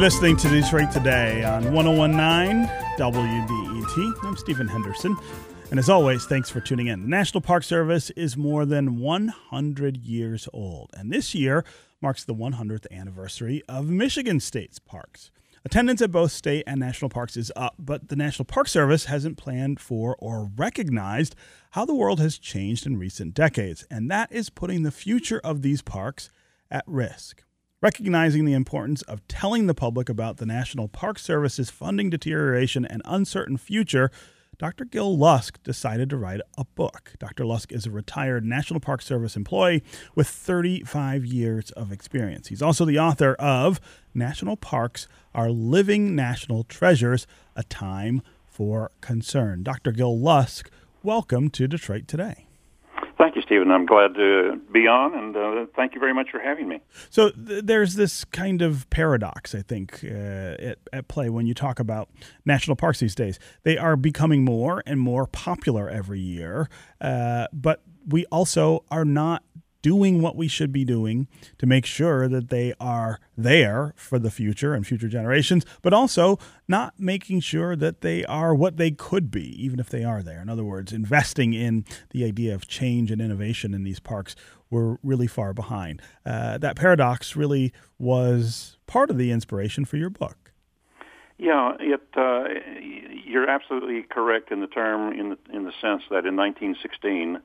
You're listening to Detroit Today on 1019 WDET. I'm Stephen Henderson. And as always, thanks for tuning in. The National Park Service is more than 100 years old. And this year marks the 100th anniversary of Michigan State's parks. Attendance at both state and national parks is up, but the National Park Service hasn't planned for or recognized how the world has changed in recent decades. And that is putting the future of these parks at risk. Recognizing the importance of telling the public about the National Park Service's funding deterioration and uncertain future, Dr. Gil Lusk decided to write a book. Dr. Lusk is a retired National Park Service employee with 35 years of experience. He's also the author of National Parks Are Living National Treasures A Time for Concern. Dr. Gil Lusk, welcome to Detroit Today. Stephen. I'm glad to be on, and uh, thank you very much for having me. So th- there's this kind of paradox, I think, uh, at, at, play when you talk about national parks these days. They are becoming more and more popular every year, uh, but we also are not doing what we should be doing to make sure that they are there for the future and future generations, but also not making sure that they are what they could be, even if they are there. In other words, investing in the idea of change and innovation in these parks, we're really far behind. Uh, that paradox really was part of the inspiration for your book. Yeah, it. Uh, you're absolutely correct in the term, in the in the sense that in 1916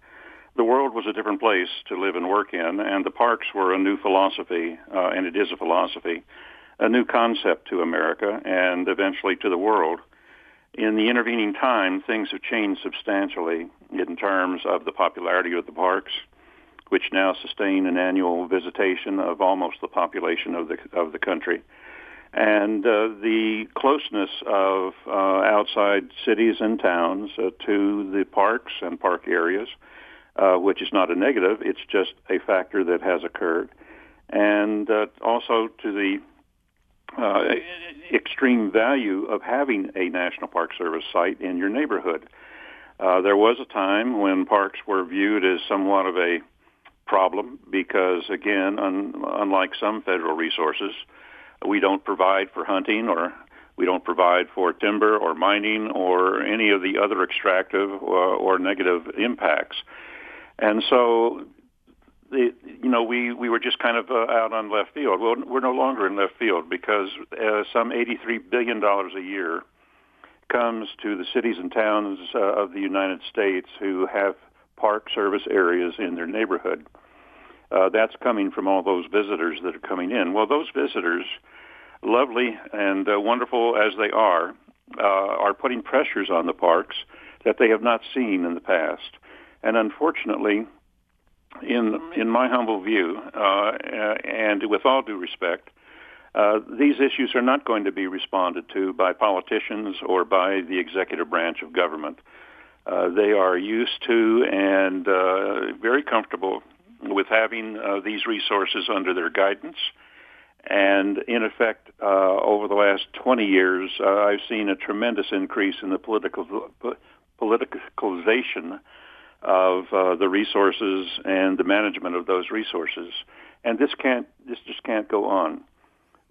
the world was a different place to live and work in, and the parks were a new philosophy, uh, and it is a philosophy, a new concept to America and eventually to the world. In the intervening time, things have changed substantially in terms of the popularity of the parks, which now sustain an annual visitation of almost the population of the of the country, and uh, the closeness of uh, outside cities and towns uh, to the parks and park areas uh, which is not a negative. It's just a factor that has occurred. And uh, also to the uh, extreme value of having a National Park Service site in your neighborhood. Uh, there was a time when parks were viewed as somewhat of a problem because, again, un- unlike some federal resources, we don't provide for hunting or we don't provide for timber or mining or any of the other extractive or, uh, or negative impacts. And so, the, you know, we, we were just kind of uh, out on left field. Well, we're no longer in left field because uh, some $83 billion a year comes to the cities and towns uh, of the United States who have park service areas in their neighborhood. Uh, that's coming from all those visitors that are coming in. Well, those visitors, lovely and uh, wonderful as they are, uh, are putting pressures on the parks that they have not seen in the past. And unfortunately, in in my humble view, uh, and with all due respect, uh, these issues are not going to be responded to by politicians or by the executive branch of government. Uh, they are used to and uh, very comfortable with having uh, these resources under their guidance. And in effect, uh, over the last 20 years, I've seen a tremendous increase in the political politicalization of uh, the resources and the management of those resources. And this can't, this just can't go on.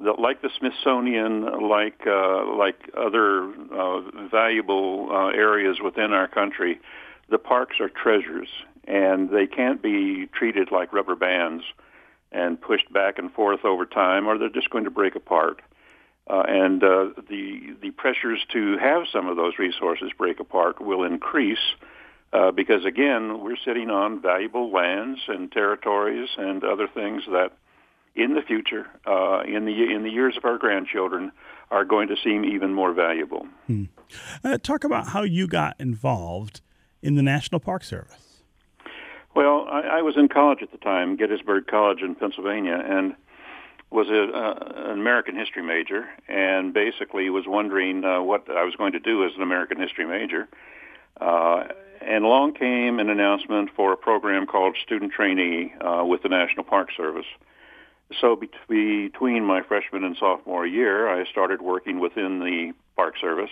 The, like the Smithsonian, like uh, like other uh, valuable uh, areas within our country, the parks are treasures, and they can't be treated like rubber bands and pushed back and forth over time, or they're just going to break apart. Uh, and uh, the the pressures to have some of those resources break apart will increase uh, because again, we're sitting on valuable lands and territories and other things that, in the future, uh, in the in the years of our grandchildren, are going to seem even more valuable. Hmm. Uh, talk about how you got involved in the National Park Service. Well, I, I was in college at the time, Gettysburg College in Pennsylvania, and was a, uh, an American history major, and basically was wondering uh, what I was going to do as an American history major. Uh, and along came an announcement for a program called Student Trainee uh, with the National Park Service. So be- between my freshman and sophomore year, I started working within the Park Service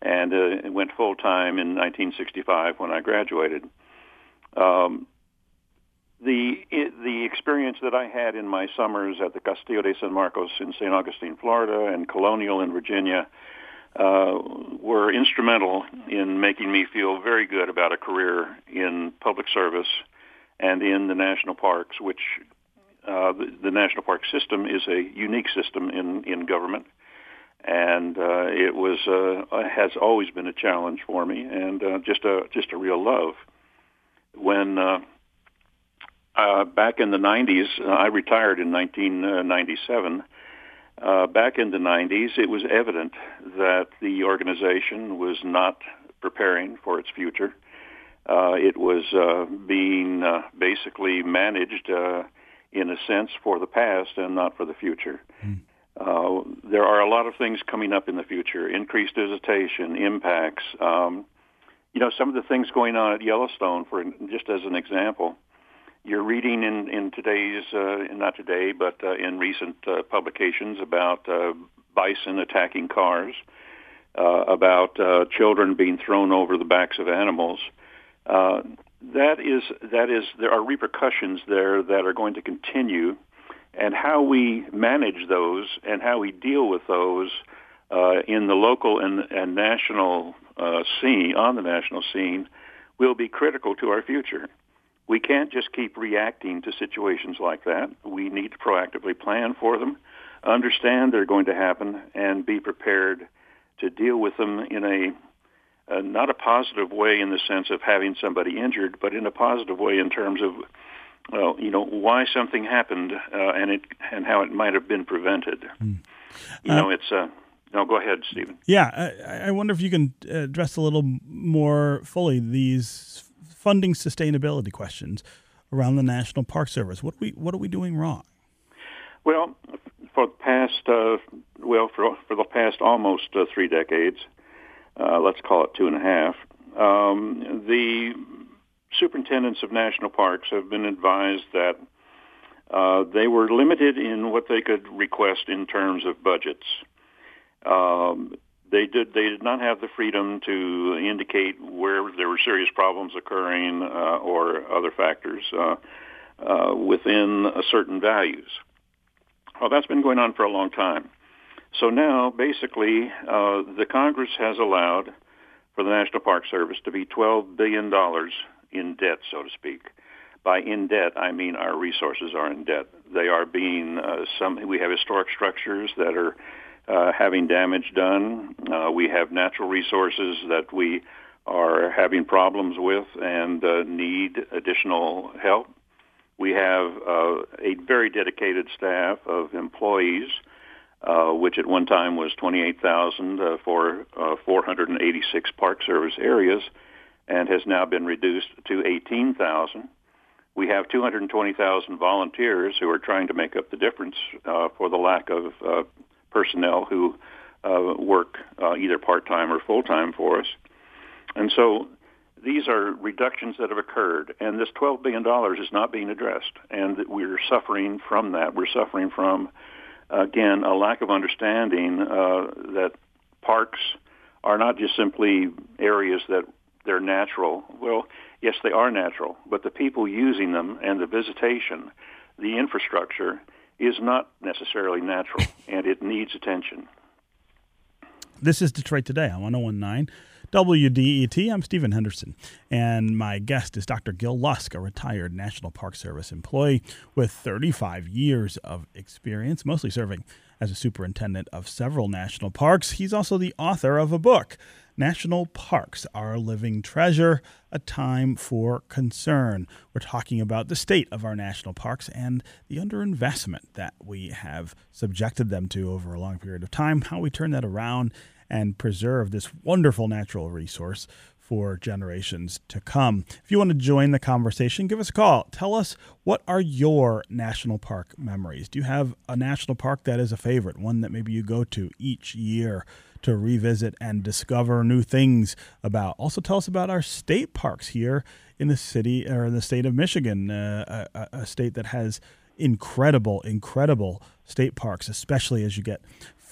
and uh, went full time in 1965 when I graduated. Um, the the experience that I had in my summers at the Castillo de San Marcos in St. Augustine, Florida, and Colonial in Virginia uh, were instrumental in making me feel very good about a career in public service and in the national parks, which uh, the, the national park system is a unique system in in government, and uh, it was uh, has always been a challenge for me, and uh, just a just a real love. When uh, uh, back in the 90s, uh, I retired in 1997. Uh, back in the 90s, it was evident that the organization was not preparing for its future. Uh, it was uh, being uh, basically managed uh, in a sense for the past and not for the future. Mm. Uh, there are a lot of things coming up in the future: increased visitation, impacts. Um, you know, some of the things going on at Yellowstone, for just as an example you're reading in in today's uh, not today, but uh, in recent uh, publications about uh, bison attacking cars, uh, about uh, children being thrown over the backs of animals. Uh, that is that is there are repercussions there that are going to continue, and how we manage those and how we deal with those uh, in the local and, and national uh, scene on the national scene will be critical to our future we can't just keep reacting to situations like that. We need to proactively plan for them, understand they're going to happen, and be prepared to deal with them in a uh, not a positive way in the sense of having somebody injured, but in a positive way in terms of well, you know, why something happened uh, and it and how it might have been prevented. Mm. You know, uh, it's uh, no, go ahead, Stephen. Yeah, I, I wonder if you can address a little more fully these funding sustainability questions around the National Park Service. What are we what are we doing wrong? Well, for the past uh, well for for the past almost uh, three decades, uh, let's call it two and a half, um, the superintendents of national parks have been advised that uh, they were limited in what they could request in terms of budgets. Um, they did they did not have the freedom to indicate where there were serious problems occurring uh, or other factors uh, uh, within certain values. Well, that's been going on for a long time. So now, basically, uh, the Congress has allowed for the National Park Service to be $12 billion in debt, so to speak. By in debt, I mean our resources are in debt. They are being uh, some. We have historic structures that are uh, having damage done. Uh, we have natural resources that we are having problems with and uh, need additional help. We have uh, a very dedicated staff of employees, uh, which at one time was 28,000 uh, for 486 Park Service areas and has now been reduced to 18,000. We have 220,000 volunteers who are trying to make up the difference for the lack of personnel who uh, work uh, either part-time or full-time for us. And so these are reductions that have occurred, and this $12 billion is not being addressed, and we're suffering from that. We're suffering from, again, a lack of understanding uh, that parks are not just simply areas that they're natural. Well, yes, they are natural, but the people using them and the visitation, the infrastructure, is not necessarily natural, and it needs attention. This is Detroit Today on 1019 WDET. I'm Stephen Henderson, and my guest is Dr. Gil Lusk, a retired National Park Service employee with 35 years of experience, mostly serving as a superintendent of several national parks. He's also the author of a book National parks are a living treasure, a time for concern. We're talking about the state of our national parks and the underinvestment that we have subjected them to over a long period of time, how we turn that around and preserve this wonderful natural resource for generations to come. If you want to join the conversation, give us a call. Tell us what are your national park memories? Do you have a national park that is a favorite, one that maybe you go to each year? to revisit and discover new things about. Also, tell us about our state parks here in the city or in the state of Michigan, uh, a, a, state that has incredible, incredible state parks, especially as you get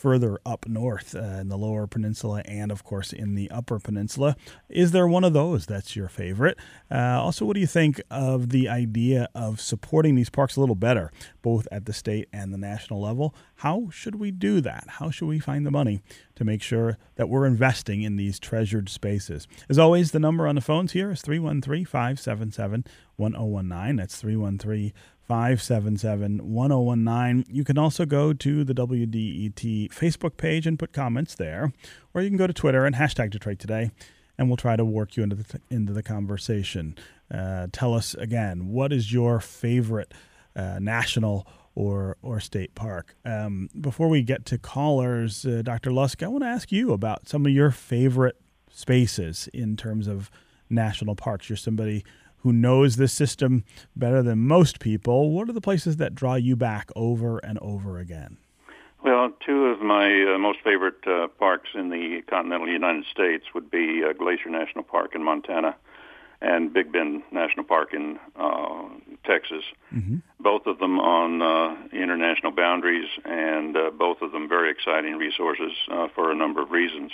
further up north uh, in the lower peninsula and, of course, in the upper peninsula. Is there one of those that's your favorite? Uh, also, what do you think of the idea of supporting these parks a little better, both at the state and the national level? How should we do that? How should we find the money to make sure that we're investing in these treasured spaces? As always, the number on the phones here is 313 577 1019. That's 313 577 1019. You can also go to the WDET Facebook page and put comments there, or you can go to Twitter and hashtag Detroit Today, and we'll try to work you into the, into the conversation. Uh, tell us again, what is your favorite uh, national or or state park? Um, before we get to callers, uh, Dr. Lusk, I want to ask you about some of your favorite spaces in terms of national parks. You're somebody who knows this system better than most people, what are the places that draw you back over and over again? Well, two of my uh, most favorite uh, parks in the continental United States would be uh, Glacier National Park in Montana and Big Bend National Park in uh, Texas. Mm-hmm. Both of them on uh, international boundaries, and uh, both of them very exciting resources uh, for a number of reasons.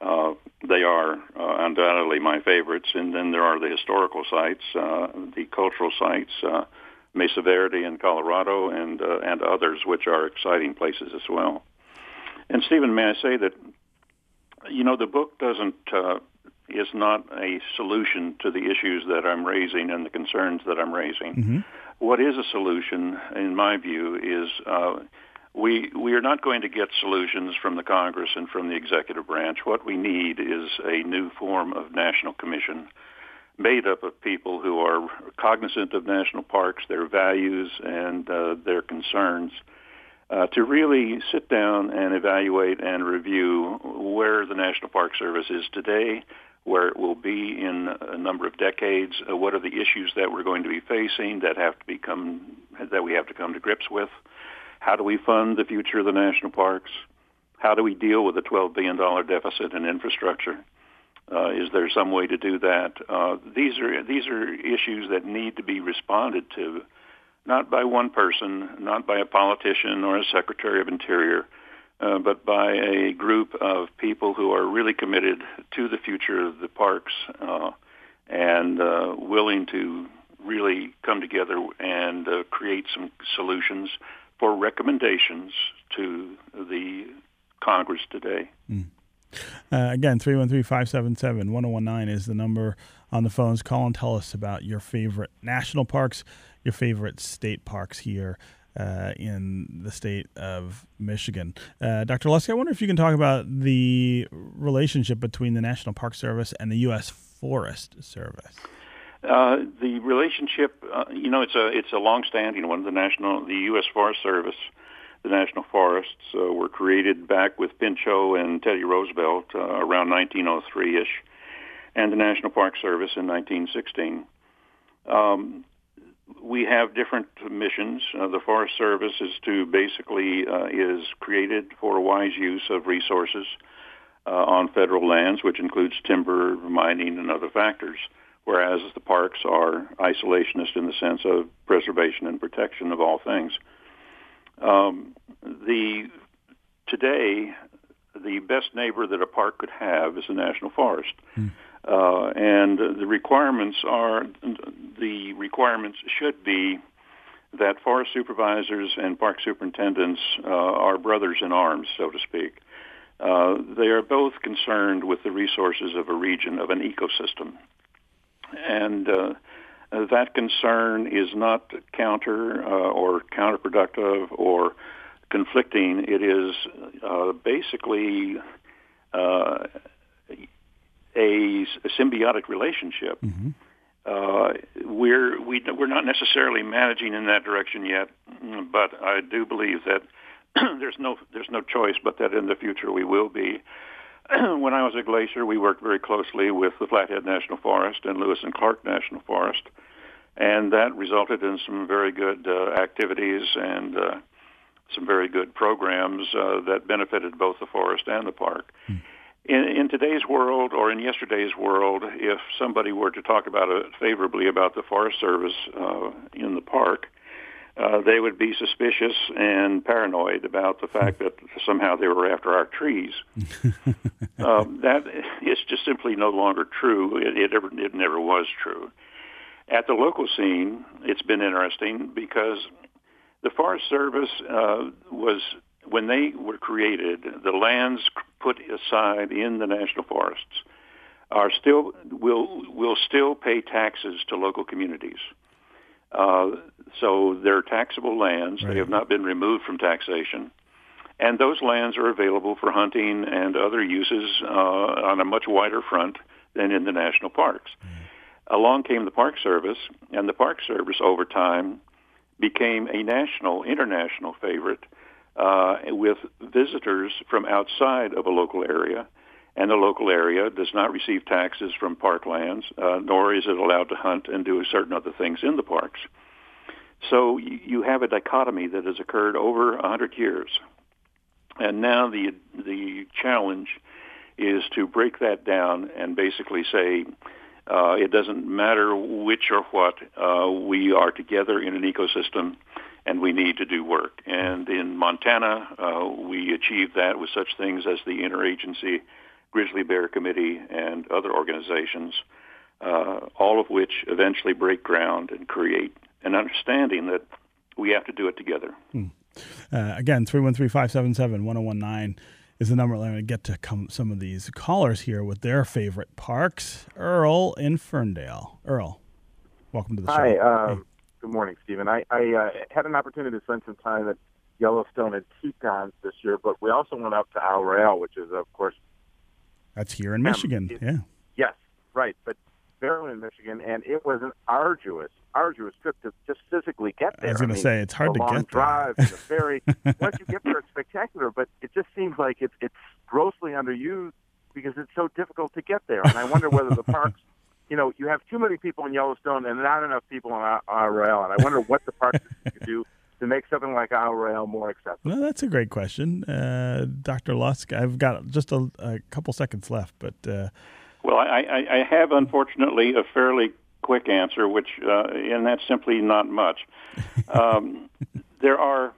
Uh, they are uh, undoubtedly my favorites. And then there are the historical sites, uh, the cultural sites, uh, Mesa Verde in Colorado, and uh, and others, which are exciting places as well. And Stephen, may I say that you know the book doesn't uh, is not a solution to the issues that I'm raising and the concerns that I'm raising. Mm-hmm. What is a solution, in my view, is uh, we we are not going to get solutions from the Congress and from the executive branch. What we need is a new form of national commission made up of people who are cognizant of national parks, their values, and uh, their concerns. Uh, to really sit down and evaluate and review where the National Park Service is today, where it will be in a number of decades, uh, what are the issues that we're going to be facing that have to become that we have to come to grips with, how do we fund the future of the national parks? How do we deal with a $12 billion deficit in infrastructure? Uh, is there some way to do that? Uh, these are these are issues that need to be responded to, not by one person, not by a politician or a secretary of interior, uh, but by a group of people who are really committed to the future of the parks uh, and uh, willing to really come together and uh, create some solutions for recommendations to the Congress today. Mm. Uh, again, 313-577-1019 is the number on the phones. Call and tell us about your favorite national parks, your favorite state parks here uh, in the state of Michigan. Uh, Dr. Lusk, I wonder if you can talk about the relationship between the National Park Service and the U.S. Forest Service. Uh, the relationship, uh, you know, it's a it's a long-standing one. The national, the U.S. Forest Service, the national forests uh, were created back with Pinchot and Teddy Roosevelt uh, around 1903ish, and the National Park Service in 1916. Um, we have different missions. Uh, the Forest Service is to basically uh, is created for wise use of resources uh, on federal lands, which includes timber, mining, and other factors whereas the parks are isolationist in the sense of preservation and protection of all things. Um, the today, the best neighbor that a park could have is a national forest, mm. uh, and the requirements are the requirements should be that forest supervisors and park superintendents uh, are brothers in arms, so to speak. Uh, they are both concerned with the resources of a region, of an ecosystem and uh, that concern is not counter uh, or counterproductive or conflicting. It is uh, basically uh, a, a, symbiotic relationship. Mm-hmm. Uh, we're we, we're not necessarily managing in that direction yet, but I do believe that there's no there's no choice but that in the future we will be. when I was at Glacier, we worked very closely with the Flathead National Forest and Lewis and Clark National Forest, and that resulted in some very good uh, activities and uh, some very good programs uh, that benefited both the forest and the park. Hmm. In, in today's world, or in yesterday's world, if somebody were to talk about it favorably about the Forest Service uh, in the park, uh, they would be suspicious and paranoid about the fact that somehow they were after our trees. um, that is just simply no longer true. It, it, ever, it never was true. At the local scene, it's been interesting because the Forest Service uh, was when they were created, the lands put aside in the national forests are still will will still pay taxes to local communities. Uh, so they're taxable lands. Right. They have not been removed from taxation. And those lands are available for hunting and other uses uh, on a much wider front than in the national parks. Mm. Along came the Park Service, and the Park Service over time became a national, international favorite uh, with visitors from outside of a local area. And the local area does not receive taxes from parklands, uh, nor is it allowed to hunt and do certain other things in the parks. So you have a dichotomy that has occurred over hundred years, and now the the challenge is to break that down and basically say uh, it doesn't matter which or what uh, we are together in an ecosystem, and we need to do work. And in Montana, uh, we achieved that with such things as the Interagency Grizzly Bear Committee and other organizations, uh, all of which eventually break ground and create an understanding that we have to do it together. Hmm. Uh, again, 313-577-1019 is the number. I'm going to get to come some of these callers here with their favorite parks. Earl in Ferndale. Earl, welcome to the Hi, show. Um, hey. Good morning, Stephen. I, I uh, had an opportunity to spend some time at Yellowstone and Tetons this year, but we also went up to Isle Royale, which is, of course, that's here in Michigan. Um, yeah. Yes, right. But Maryland, Michigan, and it was an arduous, arduous trip to just physically get there. I was going to say it's hard to get there. drive the ferry. Once you get there, it's spectacular, but it just seems like it's it's grossly underused because it's so difficult to get there. And I wonder whether the parks, you know, you have too many people in Yellowstone and not enough people in Isle Royale, and I wonder what the parks could do to make something like Isle Royale more accessible? Well, that's a great question, uh, Dr. Lusk. I've got just a, a couple seconds left, but uh, well, I, I, I have unfortunately a fairly quick answer, which uh, and that's simply not much. Um, there are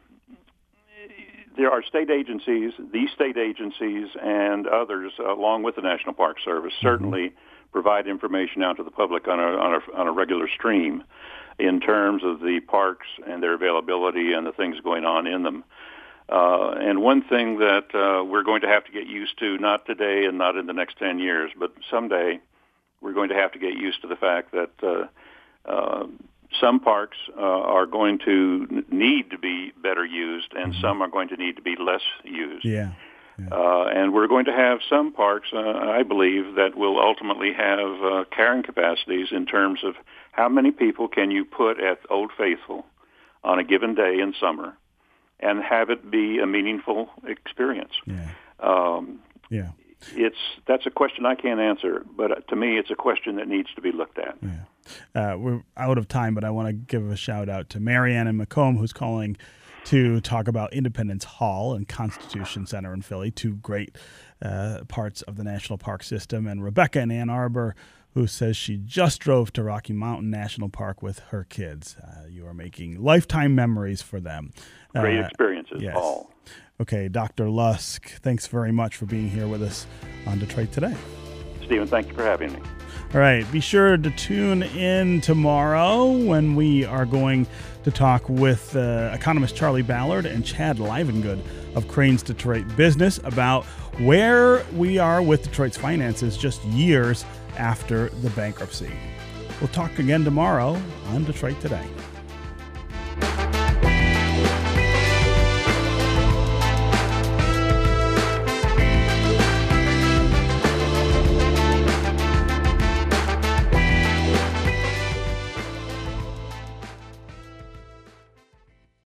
there are state agencies, these state agencies, and others, along with the National Park Service, mm-hmm. certainly mm-hmm. provide information out to the public on a on a, on a regular stream in terms of the parks and their availability and the things going on in them. Uh, and one thing that uh, we're going to have to get used to, not today and not in the next 10 years, but someday, we're going to have to get used to the fact that uh, uh, some parks uh, are going to need to be better used and mm-hmm. some are going to need to be less used. Yeah. yeah. Uh, and we're going to have some parks, uh, I believe, that will ultimately have uh, carrying capacities in terms of how many people can you put at Old Faithful on a given day in summer and have it be a meaningful experience. Yeah. Um, yeah. It's that's a question I can't answer, but to me, it's a question that needs to be looked at. Yeah. Uh, we're out of time, but I want to give a shout out to Marianne and Macomb, who's calling to talk about Independence Hall and Constitution Center in Philly, two great uh, parts of the national park system, and Rebecca in Ann Arbor, who says she just drove to Rocky Mountain National Park with her kids. Uh, you are making lifetime memories for them. Great uh, experiences, yes. Paul. Okay, Dr. Lusk, thanks very much for being here with us on Detroit Today. Stephen, thank you for having me. All right, be sure to tune in tomorrow when we are going to talk with uh, economist Charlie Ballard and Chad Livengood of Crain's Detroit Business about where we are with Detroit's finances just years after the bankruptcy. We'll talk again tomorrow on Detroit Today.